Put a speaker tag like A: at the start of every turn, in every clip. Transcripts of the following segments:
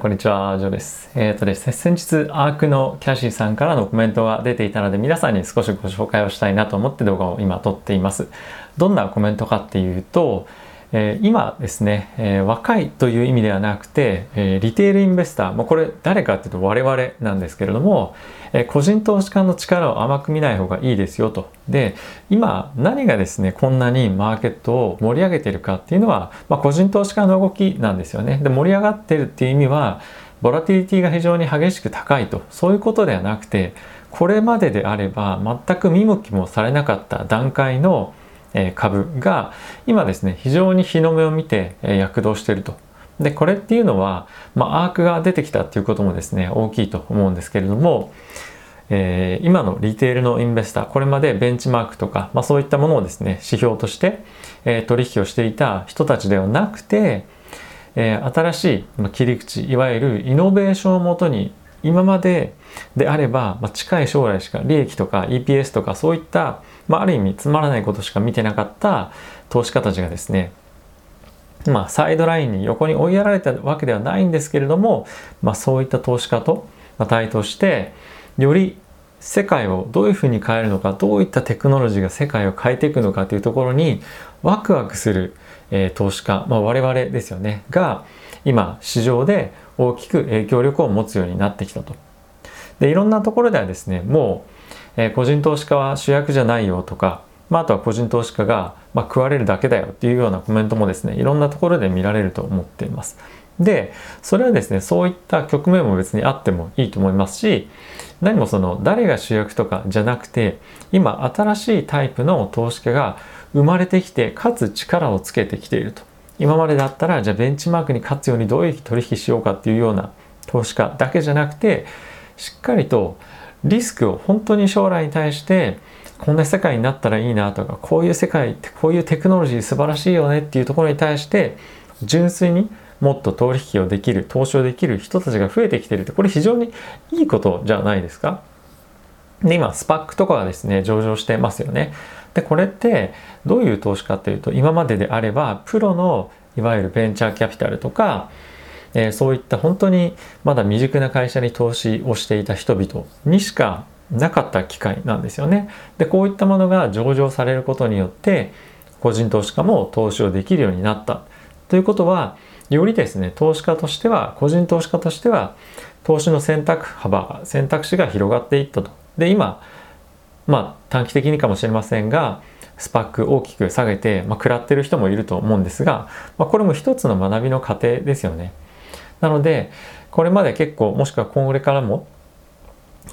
A: こんにちは、ジョーです。えっ、ー、とですね、先日、アークのキャシーさんからのコメントが出ていたので、皆さんに少しご紹介をしたいなと思って動画を今撮っています。どんなコメントかっていうと、えー、今ですね、えー、若いという意味ではなくて、えー、リテールインベスター、まあ、これ誰かっていうと我々なんですけれども、え個人投資家の力を甘く見ない方がいいですよと。で、今何がですね、こんなにマーケットを盛り上げてるかっていうのは、まあ、個人投資家の動きなんですよね。で、盛り上がってるっていう意味は、ボラティリティが非常に激しく高いと、そういうことではなくて、これまでであれば全く見向きもされなかった段階の株が今ですね非常に日の目を見て躍動していると。でこれっていうのは、まあ、アークが出てきたっていうこともですね大きいと思うんですけれども、えー、今のリテールのインベスターこれまでベンチマークとか、まあ、そういったものをですね指標として、え、取引をしていた人たちではなくて、え、新しい切り口いわゆるイノベーションをもとに今までであれば、まあ、近い将来しか利益とか EPS とかそういった、まあ、ある意味つまらないことしか見てなかった投資家たちがですねまあ、サイドラインに横に追いやられたわけではないんですけれども、まあ、そういった投資家と対等してより世界をどういうふうに変えるのかどういったテクノロジーが世界を変えていくのかというところにワクワクする、えー、投資家、まあ、我々ですよねが今市場で大きく影響力を持つようになってきたと。でいろんなところではですねもう、えー、個人投資家は主役じゃないよとか、まあ、あとは個人投資家が、まあ、食われるだけだよっていうようなコメントもですねいろんなところで見られると思っています。でそれはですねそういった局面も別にあってもいいと思いますし何もその誰が主役とかじゃなくて今新しいタイプの投資家が生まれてきてかつ力をつけてきていると今までだったらじゃあベンチマークに勝つようにどういう取引しようかっていうような投資家だけじゃなくてしっかりとリスクを本当に将来に対してこんな世界になったらいいなとかこういう世界ってこういうテクノロジー素晴らしいよねっていうところに対して純粋にもっと取引をできる投資をできる人たちが増えてきてるってこれ非常にいいことじゃないですか。で今スパックとかがですね上場してますよね。でこれってどういう投資かっていうと今までであればプロのいわゆるベンチャーキャピタルとか、えー、そういった本当にまだ未熟な会社に投資をしていた人々にしかなかった機会なんですよね。でこういったものが上場されることによって個人投資家も投資をできるようになったということはよりですね投資家としては個人投資家としては投資の選択幅選択肢が広がっていったと。で今まあ短期的にかもしれませんがスパック大きく下げて、まあ、食らってる人もいると思うんですが、まあ、これも一つの学びの過程ですよね。なのでこれまで結構もしくは今後からも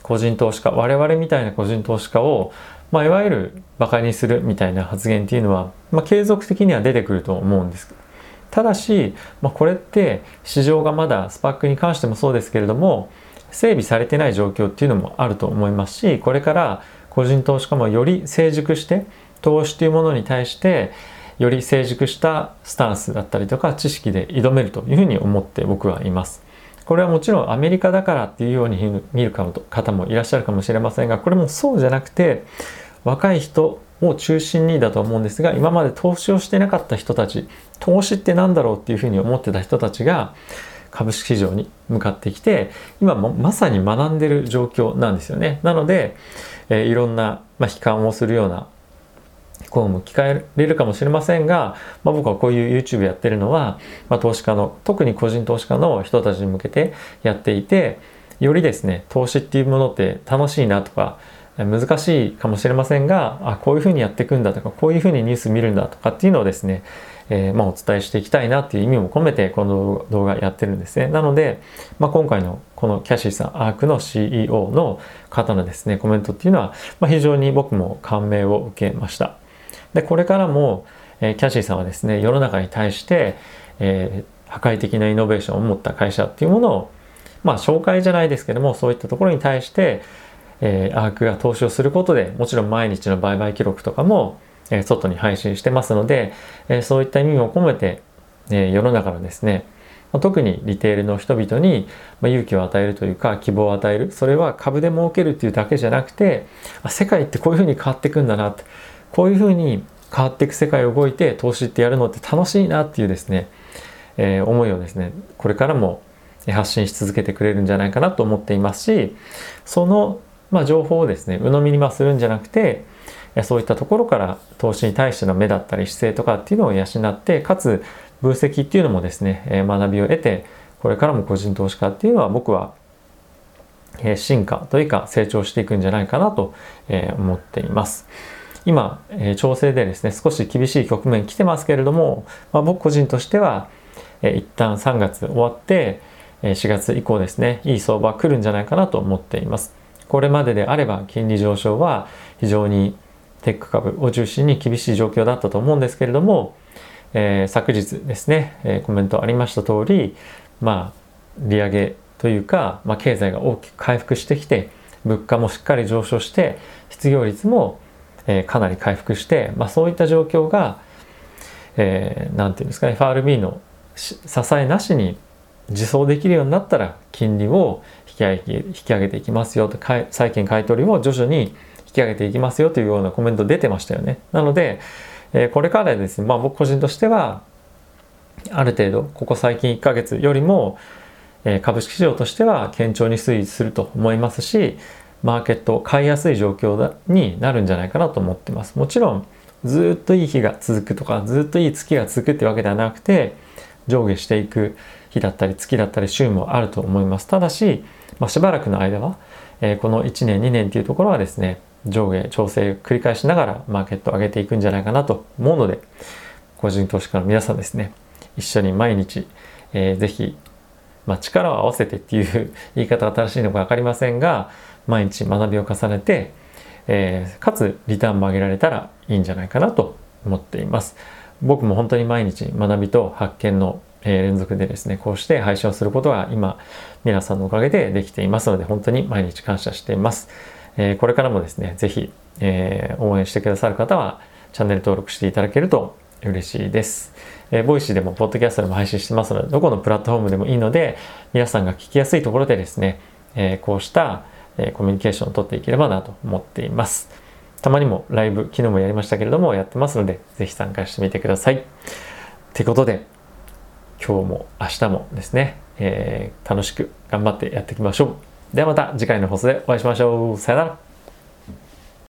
A: 個人投資家我々みたいな個人投資家を、まあ、いわゆるバカにするみたいな発言っていうのは、まあ、継続的には出てくると思うんですただし、まあ、これって市場がまだスパックに関してもそうですけれども整備されてない状況っていうのもあると思いますしこれから個人投資家もより成熟して投資というものに対してより成熟したスタンスだったりとか知識で挑めるというふうに思って僕はいます。これはもちろんアメリカだからっていうように見る方もいらっしゃるかもしれませんがこれもそうじゃなくて若い人を中心にだと思うんですが今まで投資をしてなかった人たち投資って何だろうっていうふうに思ってた人たちが株式市場に向かってきて今まさに学んでる状況なんですよね。なので、えー、いろんな、まあ、悲観をするような声も聞かれるかもしれませんが、まあ、僕はこういう YouTube やってるのは、まあ、投資家の特に個人投資家の人たちに向けてやっていてよりですね投資っていうものって楽しいなとか難しいかもしれませんがあこういうふうにやっていくんだとかこういうふうにニュース見るんだとかっていうのをですねえー、まあ、お伝えしていきたいなっていう意味も込めてこの動画やってるんですね。なので、まあ、今回のこのキャシーさん、アークの CEO の方のですね、コメントっていうのは、まあ、非常に僕も感銘を受けました。で、これからも、えー、キャシーさんはですね、世の中に対して、えー、破壊的なイノベーションを持った会社っていうものを、まあ、紹介じゃないですけども、そういったところに対して、えー、アークが投資をすることで、もちろん毎日の売買記録とかも、え外に配信してますので、えそういった意味も込めて、え世の中のですねまあ特にリテールの人々にまあ勇気を与えるというか希望を与えるそれは株で儲けるっていうだけじゃなくてあ世界ってこういうふうに変わっていくんだなってこういうふうに変わっていく世界を動いて投資ってやるのって楽しいなっていうですね、えー、思いをですねこれからも発信し続けてくれるんじゃないかなと思っていますしその、まあ、情報をですね鵜呑みにまするんじゃなくてそういったところから投資に対しての目だったり姿勢とかっていうのを養ってかつ分析っていうのもですね学びを得てこれからも個人投資家っていうのは僕は進化というか成長していくんじゃないかなと思っています。今、調整でですね少し厳しい局面来てますけれども、まあ、僕個人としては一旦3月終わって4月以降ですねいい相場来るんじゃないかなと思っています。これまでであれば金利上昇は非常にテック株を中心に厳しい状況だったと思うんですけれども、えー、昨日ですね、えー、コメントありました通りまあ利上げというか、まあ、経済が大きく回復してきて物価もしっかり上昇して失業率も、えー、かなり回復して、まあ、そういった状況が、えー、て言うんですかね FRB の支えなしに自走できるようになったら金利を引き上げ引き上げていきますよと債券買い取りを徐々に引き上げていきますよというようなコメント出てましたよね。なので、えー、これからですね、まあ、僕個人としてはある程度ここ最近1ヶ月よりも、えー、株式市場としては堅調に推移すると思いますしマーケットを買いやすい状況になるんじゃないかなと思ってます。もちろんずっといい日が続くとかずっといい月が続くってわけではなくて上下していく日だったり月だったり週もあると思います。ただし、まあ、しばらくの間は、えー、この1年2年っていうところはですね上下調整繰り返しながらマーケットを上げていくんじゃないかなと思うので個人投資家の皆さんですね一緒に毎日、えー、ぜひ、まあ、力を合わせてっていう 言い方が正しいのか分かりませんが毎日学びを重ねて、えー、かつリターンも上げられたらいいんじゃないかなと思っています僕も本当に毎日学びと発見の連続でですねこうして配信をすることが今皆さんのおかげでできていますので本当に毎日感謝しています、え、これからもですね是非、え、応援してくださる方はチャンネル登録していただけると嬉しいです。えー、ボイシーでも、ポッドキャストでも配信してますので、どこのプラットフォームでもいいので、皆さんが聞きやすいところでですね、え、こうした、え、コミュニケーションをとっていければなと思っています。たまにもライブ、昨日もやりましたけれども、やってますので、ぜひ参加してみてください。ってことで、今日も明日もですね、えー、楽しく頑張ってやっていきましょう。ではまた次回の放送でお会いしましょう。さよなら。